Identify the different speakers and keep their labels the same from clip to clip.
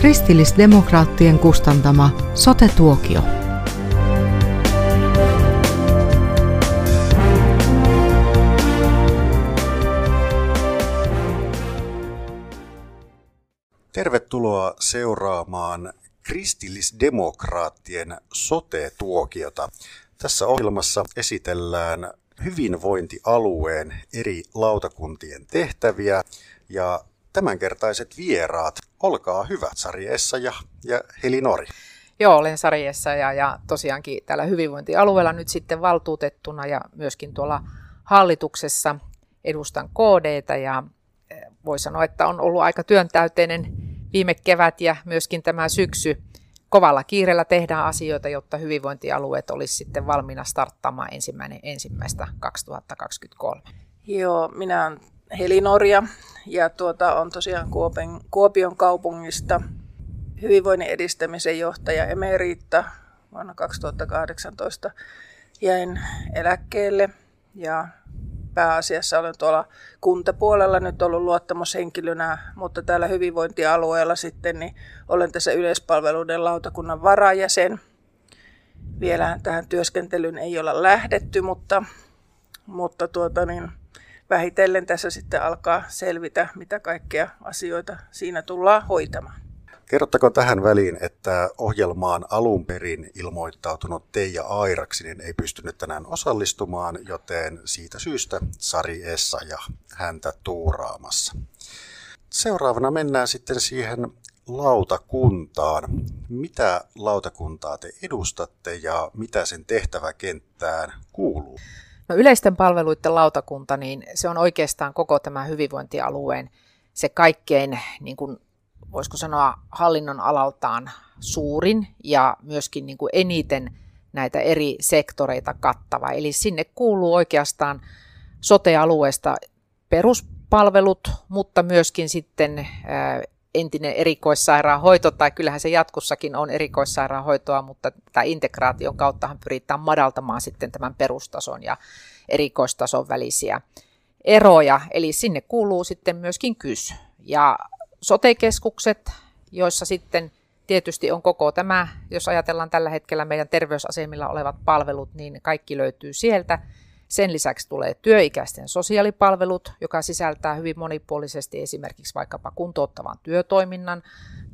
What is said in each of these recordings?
Speaker 1: Kristillisdemokraattien kustantama Sote-tuokio.
Speaker 2: Tervetuloa seuraamaan kristillisdemokraattien sote-tuokiota. Tässä ohjelmassa esitellään hyvinvointialueen eri lautakuntien tehtäviä ja tämänkertaiset vieraat. Olkaa hyvät, Sari Essa ja, ja Heli Nori.
Speaker 3: Joo, olen Sari Essa ja, ja tosiaankin täällä hyvinvointialueella nyt sitten valtuutettuna ja myöskin tuolla hallituksessa edustan KDtä ja eh, voi sanoa, että on ollut aika työntäyteinen viime kevät ja myöskin tämä syksy. Kovalla kiireellä tehdään asioita, jotta hyvinvointialueet olisi sitten valmiina starttaamaan ensimmäinen ensimmäistä 2023.
Speaker 4: Joo, minä olen Heli Norja ja tuota, on tosiaan Kuopion, Kuopion kaupungista hyvinvoinnin edistämisen johtaja Emeriitta. Vuonna 2018 jäin eläkkeelle ja pääasiassa olen tuolla kuntapuolella nyt ollut luottamushenkilönä, mutta täällä hyvinvointialueella sitten niin olen tässä yleispalveluiden lautakunnan varajäsen. Vielä tähän työskentelyyn ei olla lähdetty, mutta, mutta tuota niin, vähitellen tässä sitten alkaa selvitä, mitä kaikkea asioita siinä tullaan hoitamaan.
Speaker 2: Kerrottako tähän väliin, että ohjelmaan alun perin ilmoittautunut Teija Airaksinen ei pystynyt tänään osallistumaan, joten siitä syystä Sari Essa ja häntä tuuraamassa. Seuraavana mennään sitten siihen lautakuntaan. Mitä lautakuntaa te edustatte ja mitä sen tehtäväkenttään kuuluu?
Speaker 3: No yleisten palveluiden lautakunta, niin se on oikeastaan koko tämä hyvinvointialueen se kaikkein niin kuin voisiko sanoa hallinnon alaltaan suurin ja myöskin niin kuin eniten näitä eri sektoreita kattava. Eli sinne kuuluu oikeastaan sote-alueesta peruspalvelut, mutta myöskin sitten entinen erikoissairaanhoito, tai kyllähän se jatkossakin on erikoissairaanhoitoa, mutta tämä integraation kauttahan pyritään madaltamaan sitten tämän perustason ja erikoistason välisiä eroja. Eli sinne kuuluu sitten myöskin KYS. Ja sotekeskukset, joissa sitten tietysti on koko tämä, jos ajatellaan tällä hetkellä meidän terveysasemilla olevat palvelut, niin kaikki löytyy sieltä. Sen lisäksi tulee työikäisten sosiaalipalvelut, joka sisältää hyvin monipuolisesti esimerkiksi vaikkapa kuntouttavan työtoiminnan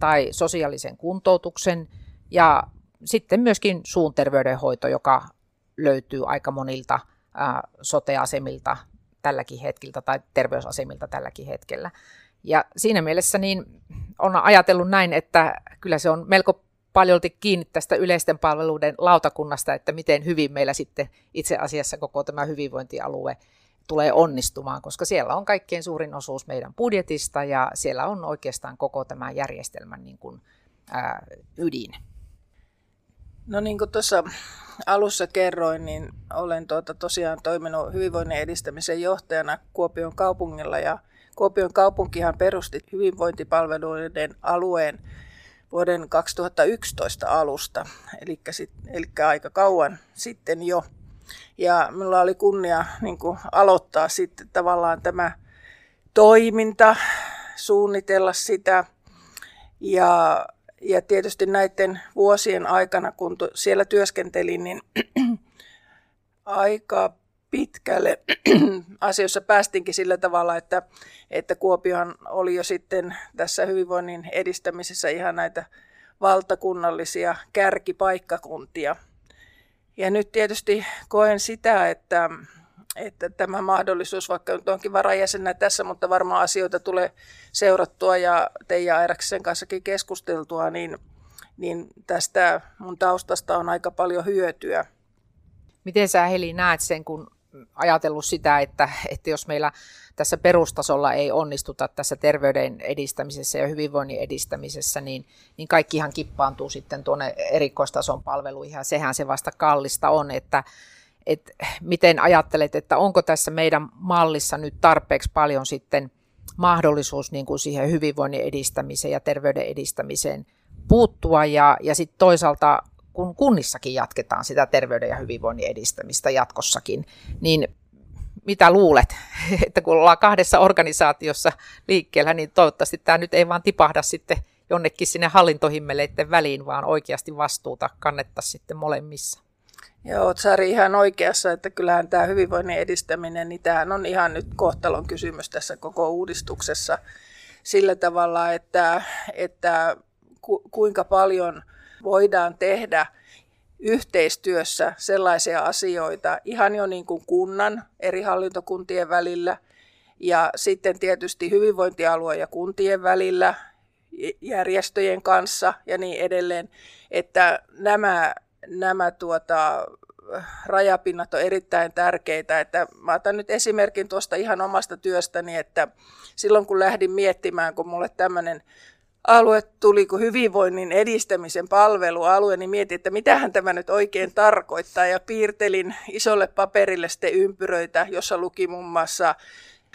Speaker 3: tai sosiaalisen kuntoutuksen ja sitten myöskin suun terveydenhoito, joka löytyy aika monilta soteasemilta tälläkin hetkellä tai terveysasemilta tälläkin hetkellä. Ja siinä mielessä niin on ajatellut näin, että kyllä se on melko paljolti kiinni tästä yleisten palveluiden lautakunnasta, että miten hyvin meillä sitten itse asiassa koko tämä hyvinvointialue tulee onnistumaan, koska siellä on kaikkein suurin osuus meidän budjetista ja siellä on oikeastaan koko tämä järjestelmän niin kuin, ää, ydin.
Speaker 4: No niin kuin tuossa alussa kerroin, niin olen tuota tosiaan toiminut hyvinvoinnin edistämisen johtajana Kuopion kaupungilla ja Kuopion kaupunkihan perusti hyvinvointipalveluiden alueen vuoden 2011 alusta, eli, sit, eli aika kauan sitten jo. Ja minulla oli kunnia niin kuin, aloittaa sitten tavallaan tämä toiminta, suunnitella sitä. Ja, ja tietysti näiden vuosien aikana, kun siellä työskentelin, niin aika pitkälle asioissa päästinkin sillä tavalla, että, että Kuopiohan oli jo sitten tässä hyvinvoinnin edistämisessä ihan näitä valtakunnallisia kärkipaikkakuntia. Ja nyt tietysti koen sitä, että, että tämä mahdollisuus, vaikka nyt onkin varajäsenä tässä, mutta varmaan asioita tulee seurattua ja Teija Airaksen kanssakin keskusteltua, niin, niin tästä mun taustasta on aika paljon hyötyä.
Speaker 3: Miten sä Heli näet sen, kun ajatellut sitä, että, että jos meillä tässä perustasolla ei onnistuta tässä terveyden edistämisessä ja hyvinvoinnin edistämisessä, niin, niin kaikkihan kippaantuu sitten tuonne erikoistason palveluihin. Ja sehän se vasta kallista on, että, että miten ajattelet, että onko tässä meidän mallissa nyt tarpeeksi paljon sitten mahdollisuus niin kuin siihen hyvinvoinnin edistämiseen ja terveyden edistämiseen puuttua? Ja, ja sitten toisaalta kun kunnissakin jatketaan sitä terveyden ja hyvinvoinnin edistämistä jatkossakin, niin mitä luulet, että kun ollaan kahdessa organisaatiossa liikkeellä, niin toivottavasti tämä nyt ei vaan tipahda sitten jonnekin sinne hallintohimmeleiden väliin, vaan oikeasti vastuuta kannettaisiin sitten molemmissa.
Speaker 4: Joo, olet Sari ihan oikeassa, että kyllähän tämä hyvinvoinnin edistäminen, niin tämähän on ihan nyt kohtalon kysymys tässä koko uudistuksessa sillä tavalla, että, että ku, kuinka paljon voidaan tehdä yhteistyössä sellaisia asioita ihan jo niin kuin kunnan eri hallintokuntien välillä ja sitten tietysti hyvinvointialue ja kuntien välillä, järjestöjen kanssa ja niin edelleen, että nämä, nämä tuota, rajapinnat on erittäin tärkeitä. Että mä otan nyt esimerkin tuosta ihan omasta työstäni, että silloin kun lähdin miettimään, kun mulle tämmöinen alue tuli kuin hyvinvoinnin edistämisen palvelualue, niin mietin, että mitähän tämä nyt oikein tarkoittaa. Ja piirtelin isolle paperille sitten ympyröitä, jossa luki muun muassa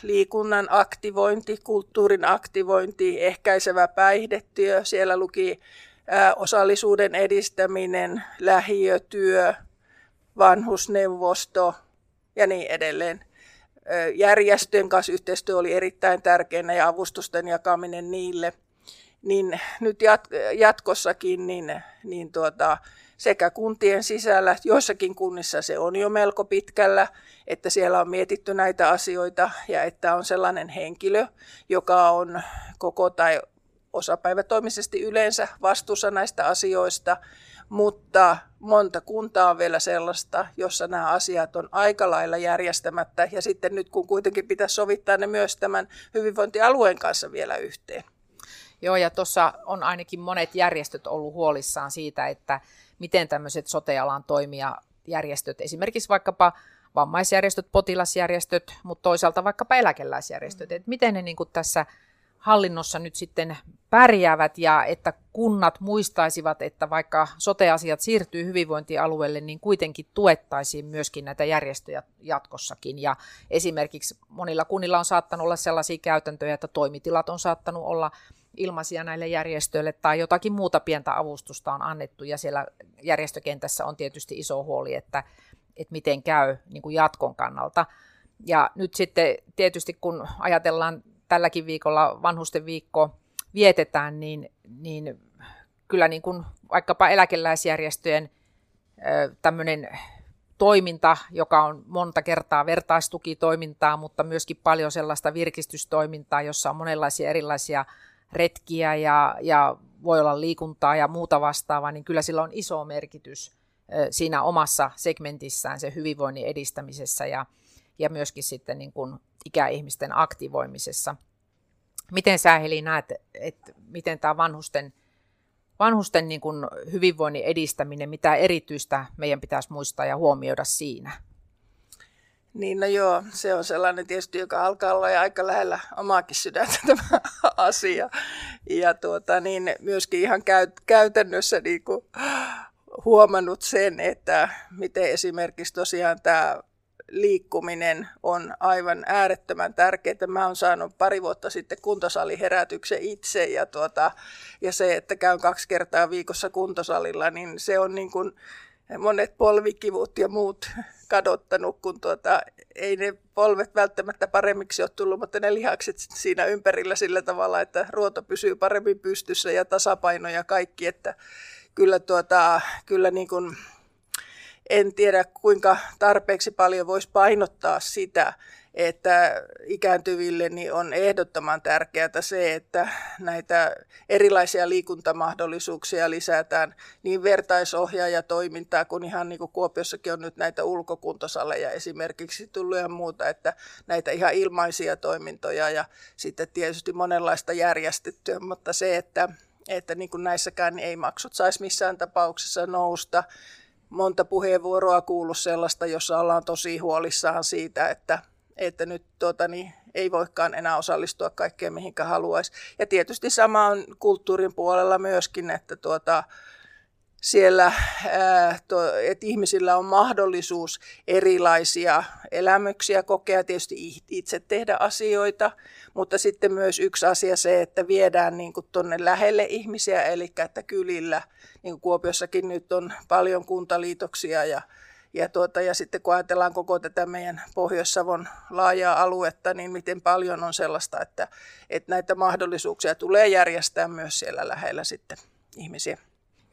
Speaker 4: liikunnan aktivointi, kulttuurin aktivointi, ehkäisevä päihdetyö. Siellä luki osallisuuden edistäminen, lähiötyö, vanhusneuvosto ja niin edelleen. Järjestöjen kanssa yhteistyö oli erittäin tärkeänä ja avustusten jakaminen niille. Niin nyt jatkossakin niin, niin tuota, sekä kuntien sisällä, joissakin kunnissa se on jo melko pitkällä, että siellä on mietitty näitä asioita ja että on sellainen henkilö, joka on koko tai osapäivätoimisesti yleensä vastuussa näistä asioista, mutta monta kuntaa on vielä sellaista, jossa nämä asiat on aika lailla järjestämättä ja sitten nyt kun kuitenkin pitäisi sovittaa ne myös tämän hyvinvointialueen kanssa vielä yhteen.
Speaker 3: Joo, ja tuossa on ainakin monet järjestöt ollut huolissaan siitä, että miten tämmöiset sotealan toimijajärjestöt, esimerkiksi vaikkapa vammaisjärjestöt, potilasjärjestöt, mutta toisaalta vaikkapa eläkeläisjärjestöt, että miten ne niin kuin tässä hallinnossa nyt sitten pärjäävät ja että kunnat muistaisivat, että vaikka soteasiat siirtyy hyvinvointialueelle, niin kuitenkin tuettaisiin myöskin näitä järjestöjä jatkossakin. Ja esimerkiksi monilla kunnilla on saattanut olla sellaisia käytäntöjä, että toimitilat on saattanut olla ilmaisia näille järjestöille tai jotakin muuta pientä avustusta on annettu ja siellä järjestökentässä on tietysti iso huoli, että, että miten käy niin kuin jatkon kannalta. Ja nyt sitten tietysti kun ajatellaan tälläkin viikolla vanhusten viikko vietetään, niin, niin kyllä niin kuin vaikkapa eläkeläisjärjestöjen tämmöinen toiminta, joka on monta kertaa vertaistukitoimintaa, mutta myöskin paljon sellaista virkistystoimintaa, jossa on monenlaisia erilaisia retkiä ja, ja voi olla liikuntaa ja muuta vastaavaa, niin kyllä sillä on iso merkitys siinä omassa segmentissään se hyvinvoinnin edistämisessä ja, ja myöskin sitten niin kuin ikäihmisten aktivoimisessa. Miten sä Heli näet, että miten tämä vanhusten, vanhusten niin kuin hyvinvoinnin edistäminen, mitä erityistä meidän pitäisi muistaa ja huomioida siinä?
Speaker 4: Niin no joo, se on sellainen tietysti, joka alkaa olla aika lähellä omaakin sydäntä tämä asia. Ja tuota, niin myöskin ihan käytännössä niin kuin huomannut sen, että miten esimerkiksi tosiaan tämä liikkuminen on aivan äärettömän tärkeää. Mä oon saanut pari vuotta sitten kuntosaliherätyksen itse ja, tuota, ja se, että käyn kaksi kertaa viikossa kuntosalilla, niin se on niin kuin monet polvikivut ja muut kadottanut, kun tuota, ei ne polvet välttämättä paremmiksi ole tullut, mutta ne lihakset siinä ympärillä sillä tavalla, että ruoto pysyy paremmin pystyssä ja tasapaino ja kaikki, että kyllä, tuota, kyllä niin kuin en tiedä kuinka tarpeeksi paljon voisi painottaa sitä, että ikääntyville niin on ehdottoman tärkeää se, että näitä erilaisia liikuntamahdollisuuksia lisätään niin vertaisohjaajatoimintaa kuin ihan niin kuin Kuopiossakin on nyt näitä ulkokuntosaleja esimerkiksi tullut ja muuta, että näitä ihan ilmaisia toimintoja ja sitten tietysti monenlaista järjestettyä, mutta se, että että niin kuin näissäkään niin ei maksut saisi missään tapauksessa nousta. Monta puheenvuoroa kuullut sellaista, jossa ollaan tosi huolissaan siitä, että, että nyt tuota, niin, ei voikaan enää osallistua kaikkeen, mihinkä haluaisi. Ja tietysti sama on kulttuurin puolella myöskin, että tuota, siellä, että ihmisillä on mahdollisuus erilaisia elämyksiä kokea, tietysti itse tehdä asioita, mutta sitten myös yksi asia se, että viedään niin tuonne lähelle ihmisiä, eli että kylillä, niin kuin Kuopiossakin nyt on paljon kuntaliitoksia ja, Ja, tuota, ja sitten kun ajatellaan koko tätä meidän Pohjois-Savon laajaa aluetta, niin miten paljon on sellaista, että, että näitä mahdollisuuksia tulee järjestää myös siellä lähellä sitten ihmisiä.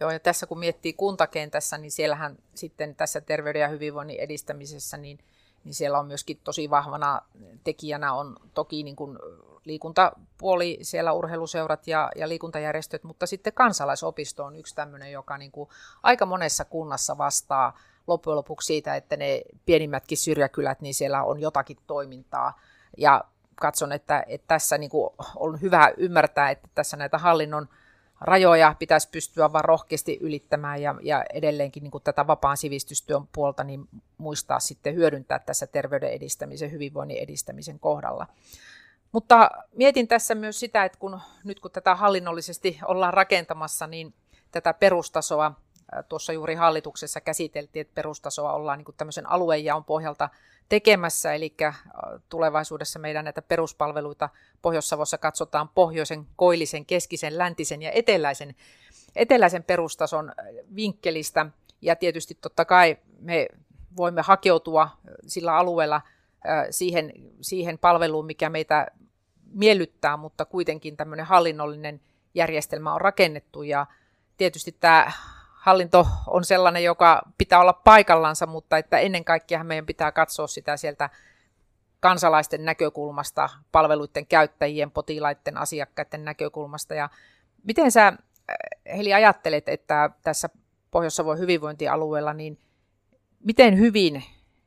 Speaker 3: Joo, ja tässä kun miettii kuntakentässä, niin siellähän sitten tässä terveyden ja hyvinvoinnin edistämisessä, niin, niin siellä on myöskin tosi vahvana tekijänä on toki niin kuin liikuntapuoli, siellä urheiluseurat ja, ja liikuntajärjestöt, mutta sitten kansalaisopisto on yksi tämmöinen, joka niin kuin aika monessa kunnassa vastaa loppujen lopuksi siitä, että ne pienimmätkin syrjäkylät, niin siellä on jotakin toimintaa. Ja katson, että, että tässä niin kuin on hyvä ymmärtää, että tässä näitä hallinnon rajoja pitäisi pystyä vaan rohkeasti ylittämään ja, ja edelleenkin niin kuin tätä vapaan sivistystyön puolta niin muistaa sitten hyödyntää tässä terveyden edistämisen, hyvinvoinnin edistämisen kohdalla. Mutta mietin tässä myös sitä, että kun nyt kun tätä hallinnollisesti ollaan rakentamassa, niin tätä perustasoa tuossa juuri hallituksessa käsiteltiin, että perustasoa ollaan niin tämmöisen aluejaon pohjalta tekemässä, eli tulevaisuudessa meidän näitä peruspalveluita Pohjois-Savossa katsotaan pohjoisen, koillisen, keskisen, läntisen ja eteläisen, eteläisen perustason vinkkelistä, ja tietysti totta kai me voimme hakeutua sillä alueella siihen, siihen palveluun, mikä meitä miellyttää, mutta kuitenkin tämmöinen hallinnollinen järjestelmä on rakennettu. Ja tietysti tämä hallinto on sellainen, joka pitää olla paikallansa, mutta että ennen kaikkea meidän pitää katsoa sitä sieltä kansalaisten näkökulmasta, palveluiden käyttäjien, potilaiden, asiakkaiden näkökulmasta. Ja miten sä, Heli, ajattelet, että tässä Pohjois-Savon hyvinvointialueella, niin miten hyvin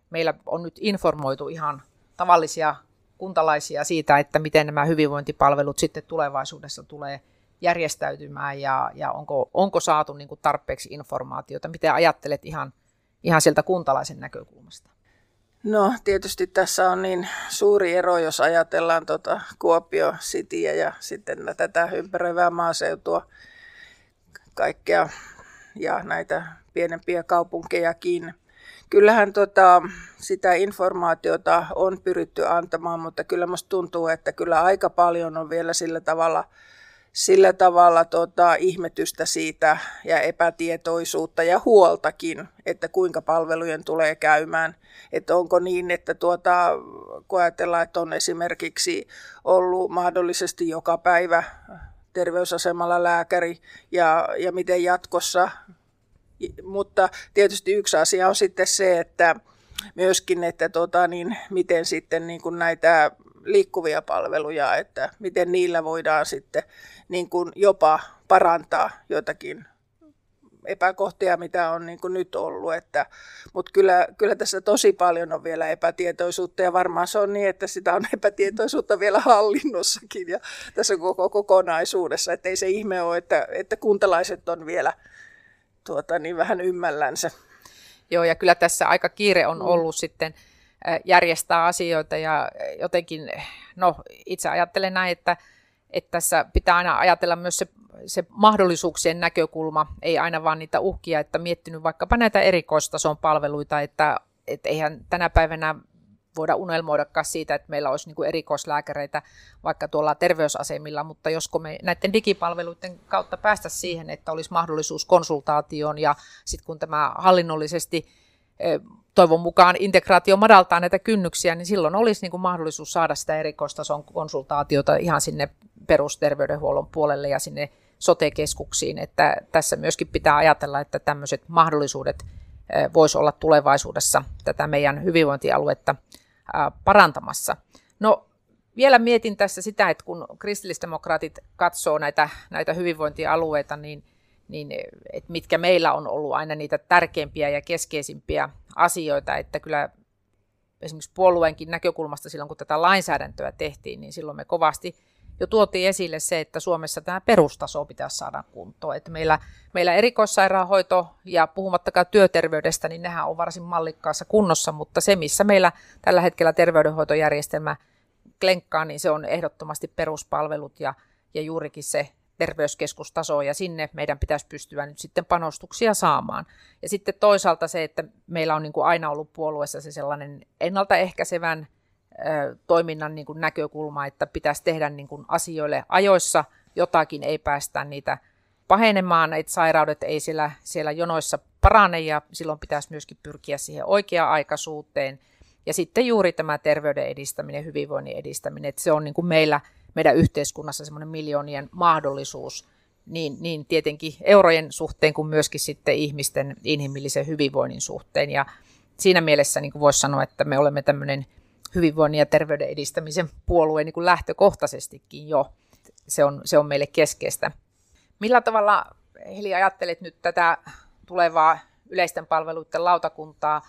Speaker 3: meillä on nyt informoitu ihan tavallisia kuntalaisia siitä, että miten nämä hyvinvointipalvelut sitten tulevaisuudessa tulee järjestäytymään ja, ja onko, onko saatu niin kuin tarpeeksi informaatiota? Miten ajattelet ihan, ihan sieltä kuntalaisen näkökulmasta?
Speaker 4: No tietysti tässä on niin suuri ero, jos ajatellaan tuota Kuopio Cityä ja sitten tätä ympäröivää maaseutua, kaikkea ja näitä pienempiä kaupunkejakin kyllähän tota, sitä informaatiota on pyritty antamaan, mutta kyllä musta tuntuu, että kyllä aika paljon on vielä sillä tavalla, sillä tavalla tota, ihmetystä siitä ja epätietoisuutta ja huoltakin, että kuinka palvelujen tulee käymään. Että onko niin, että tuota, kun ajatellaan, että on esimerkiksi ollut mahdollisesti joka päivä terveysasemalla lääkäri ja, ja miten jatkossa mutta tietysti yksi asia on sitten se, että myöskin, että tota, niin miten sitten niin kuin näitä liikkuvia palveluja, että miten niillä voidaan sitten niin kuin jopa parantaa jotakin epäkohtia, mitä on niin kuin nyt ollut. Että, mutta kyllä, kyllä tässä tosi paljon on vielä epätietoisuutta ja varmaan se on niin, että sitä on epätietoisuutta vielä hallinnossakin ja tässä koko kokonaisuudessa. Että ei se ihme ole, että, että kuntalaiset on vielä tuota, niin vähän ymmällänsä.
Speaker 3: Joo, ja kyllä tässä aika kiire on mm. ollut mm. sitten järjestää asioita ja jotenkin, no itse ajattelen näin, että, että tässä pitää aina ajatella myös se, se mahdollisuuksien näkökulma, ei aina vaan niitä uhkia, että miettinyt vaikkapa näitä erikoistason palveluita, että, että eihän tänä päivänä voida unelmoidakaan siitä, että meillä olisi niin erikoislääkäreitä vaikka tuolla terveysasemilla, mutta josko me näiden digipalveluiden kautta päästä siihen, että olisi mahdollisuus konsultaatioon ja sitten kun tämä hallinnollisesti toivon mukaan integraatio madaltaa näitä kynnyksiä, niin silloin olisi niin kuin mahdollisuus saada sitä erikoistason konsultaatiota ihan sinne perusterveydenhuollon puolelle ja sinne sote-keskuksiin, että tässä myöskin pitää ajatella, että tämmöiset mahdollisuudet voisi olla tulevaisuudessa tätä meidän hyvinvointialuetta parantamassa. No vielä mietin tässä sitä, että kun kristillisdemokraatit katsoo näitä, näitä hyvinvointialueita, niin, niin että mitkä meillä on ollut aina niitä tärkeimpiä ja keskeisimpiä asioita, että kyllä esimerkiksi puolueenkin näkökulmasta silloin, kun tätä lainsäädäntöä tehtiin, niin silloin me kovasti jo tuotiin esille se, että Suomessa tämä perustaso pitäisi saada kuntoon. Että meillä, meillä erikoissairaanhoito ja puhumattakaan työterveydestä, niin nehän on varsin mallikkaassa kunnossa, mutta se, missä meillä tällä hetkellä terveydenhoitojärjestelmä klenkkaa, niin se on ehdottomasti peruspalvelut ja, ja juurikin se terveyskeskustaso ja sinne meidän pitäisi pystyä nyt sitten panostuksia saamaan. Ja sitten toisaalta se, että meillä on niin kuin aina ollut puolueessa se sellainen ennaltaehkäisevän toiminnan niin kuin näkökulma, että pitäisi tehdä niin kuin asioille ajoissa jotakin, ei päästä niitä pahenemaan, että sairaudet ei siellä, siellä jonoissa parane ja silloin pitäisi myöskin pyrkiä siihen oikea-aikaisuuteen. Ja sitten juuri tämä terveyden edistäminen, hyvinvoinnin edistäminen, että se on niin kuin meillä, meidän yhteiskunnassa semmoinen miljoonien mahdollisuus, niin, niin tietenkin eurojen suhteen kuin myöskin sitten ihmisten inhimillisen hyvinvoinnin suhteen. Ja siinä mielessä niin voisi sanoa, että me olemme tämmöinen hyvinvoinnin ja terveyden edistämisen puolue niin kuin lähtökohtaisestikin jo. Se on, se on meille keskeistä. Millä tavalla, Heli, ajattelet nyt tätä tulevaa yleisten palveluiden lautakuntaa,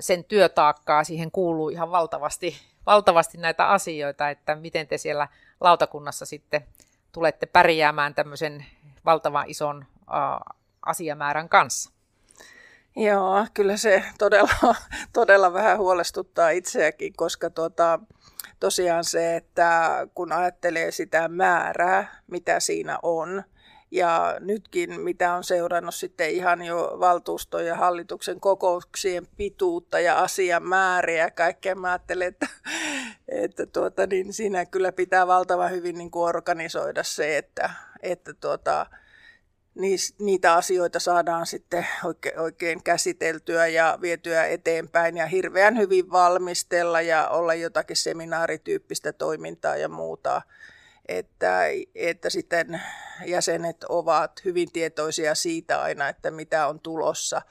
Speaker 3: sen työtaakkaa, siihen kuuluu ihan valtavasti, valtavasti näitä asioita, että miten te siellä lautakunnassa sitten tulette pärjäämään tämmöisen valtavan ison asiamäärän kanssa?
Speaker 4: Joo, kyllä se todella, todella vähän huolestuttaa itseäkin, koska tuota, tosiaan se, että kun ajattelee sitä määrää, mitä siinä on, ja nytkin, mitä on seurannut sitten ihan jo valtuuston ja hallituksen kokouksien pituutta ja asiamääriä ja kaikkea, mä ajattelen, että, että tuota, niin siinä kyllä pitää valtavan hyvin niin kuin organisoida se, että, että tuota, niitä asioita saadaan sitten oikein, oikein käsiteltyä ja vietyä eteenpäin ja hirveän hyvin valmistella ja olla jotakin seminaarityyppistä toimintaa ja muuta että, että sitten jäsenet ovat hyvin tietoisia siitä aina, että mitä on tulossa,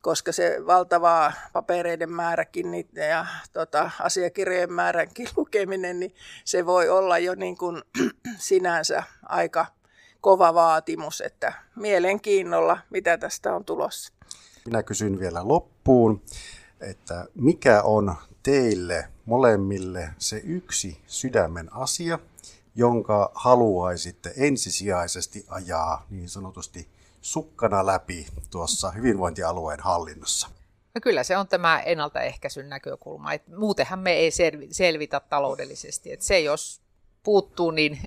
Speaker 4: koska se valtava papereiden määräkin niin, ja tota, asiakirjojen määränkin lukeminen, niin se voi olla jo niin kuin sinänsä aika kova vaatimus, että mielenkiinnolla, mitä tästä on tulossa.
Speaker 2: Minä kysyn vielä loppuun, että mikä on teille molemmille se yksi sydämen asia, jonka haluaisitte ensisijaisesti ajaa niin sanotusti sukkana läpi tuossa hyvinvointialueen hallinnossa?
Speaker 3: No kyllä se on tämä ennaltaehkäisyn näkökulma. Et muutenhan me ei selvitä taloudellisesti. Et se jos puuttuu, niin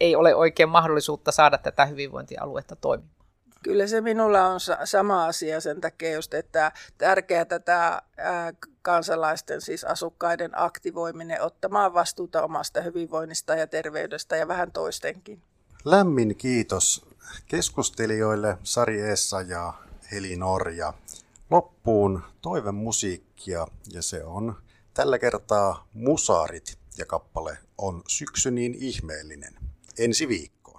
Speaker 3: ei ole oikein mahdollisuutta saada tätä hyvinvointialuetta toimimaan.
Speaker 4: Kyllä se minulla on sama asia sen takia just, että tärkeää tätä kansalaisten, siis asukkaiden aktivoiminen ottamaan vastuuta omasta hyvinvoinnista ja terveydestä ja vähän toistenkin.
Speaker 2: Lämmin kiitos keskustelijoille Sari Essa ja Heli Norja. Loppuun toiven musiikkia ja se on tällä kertaa Musarit ja kappale on Syksy niin ihmeellinen. Ensi viikkoon.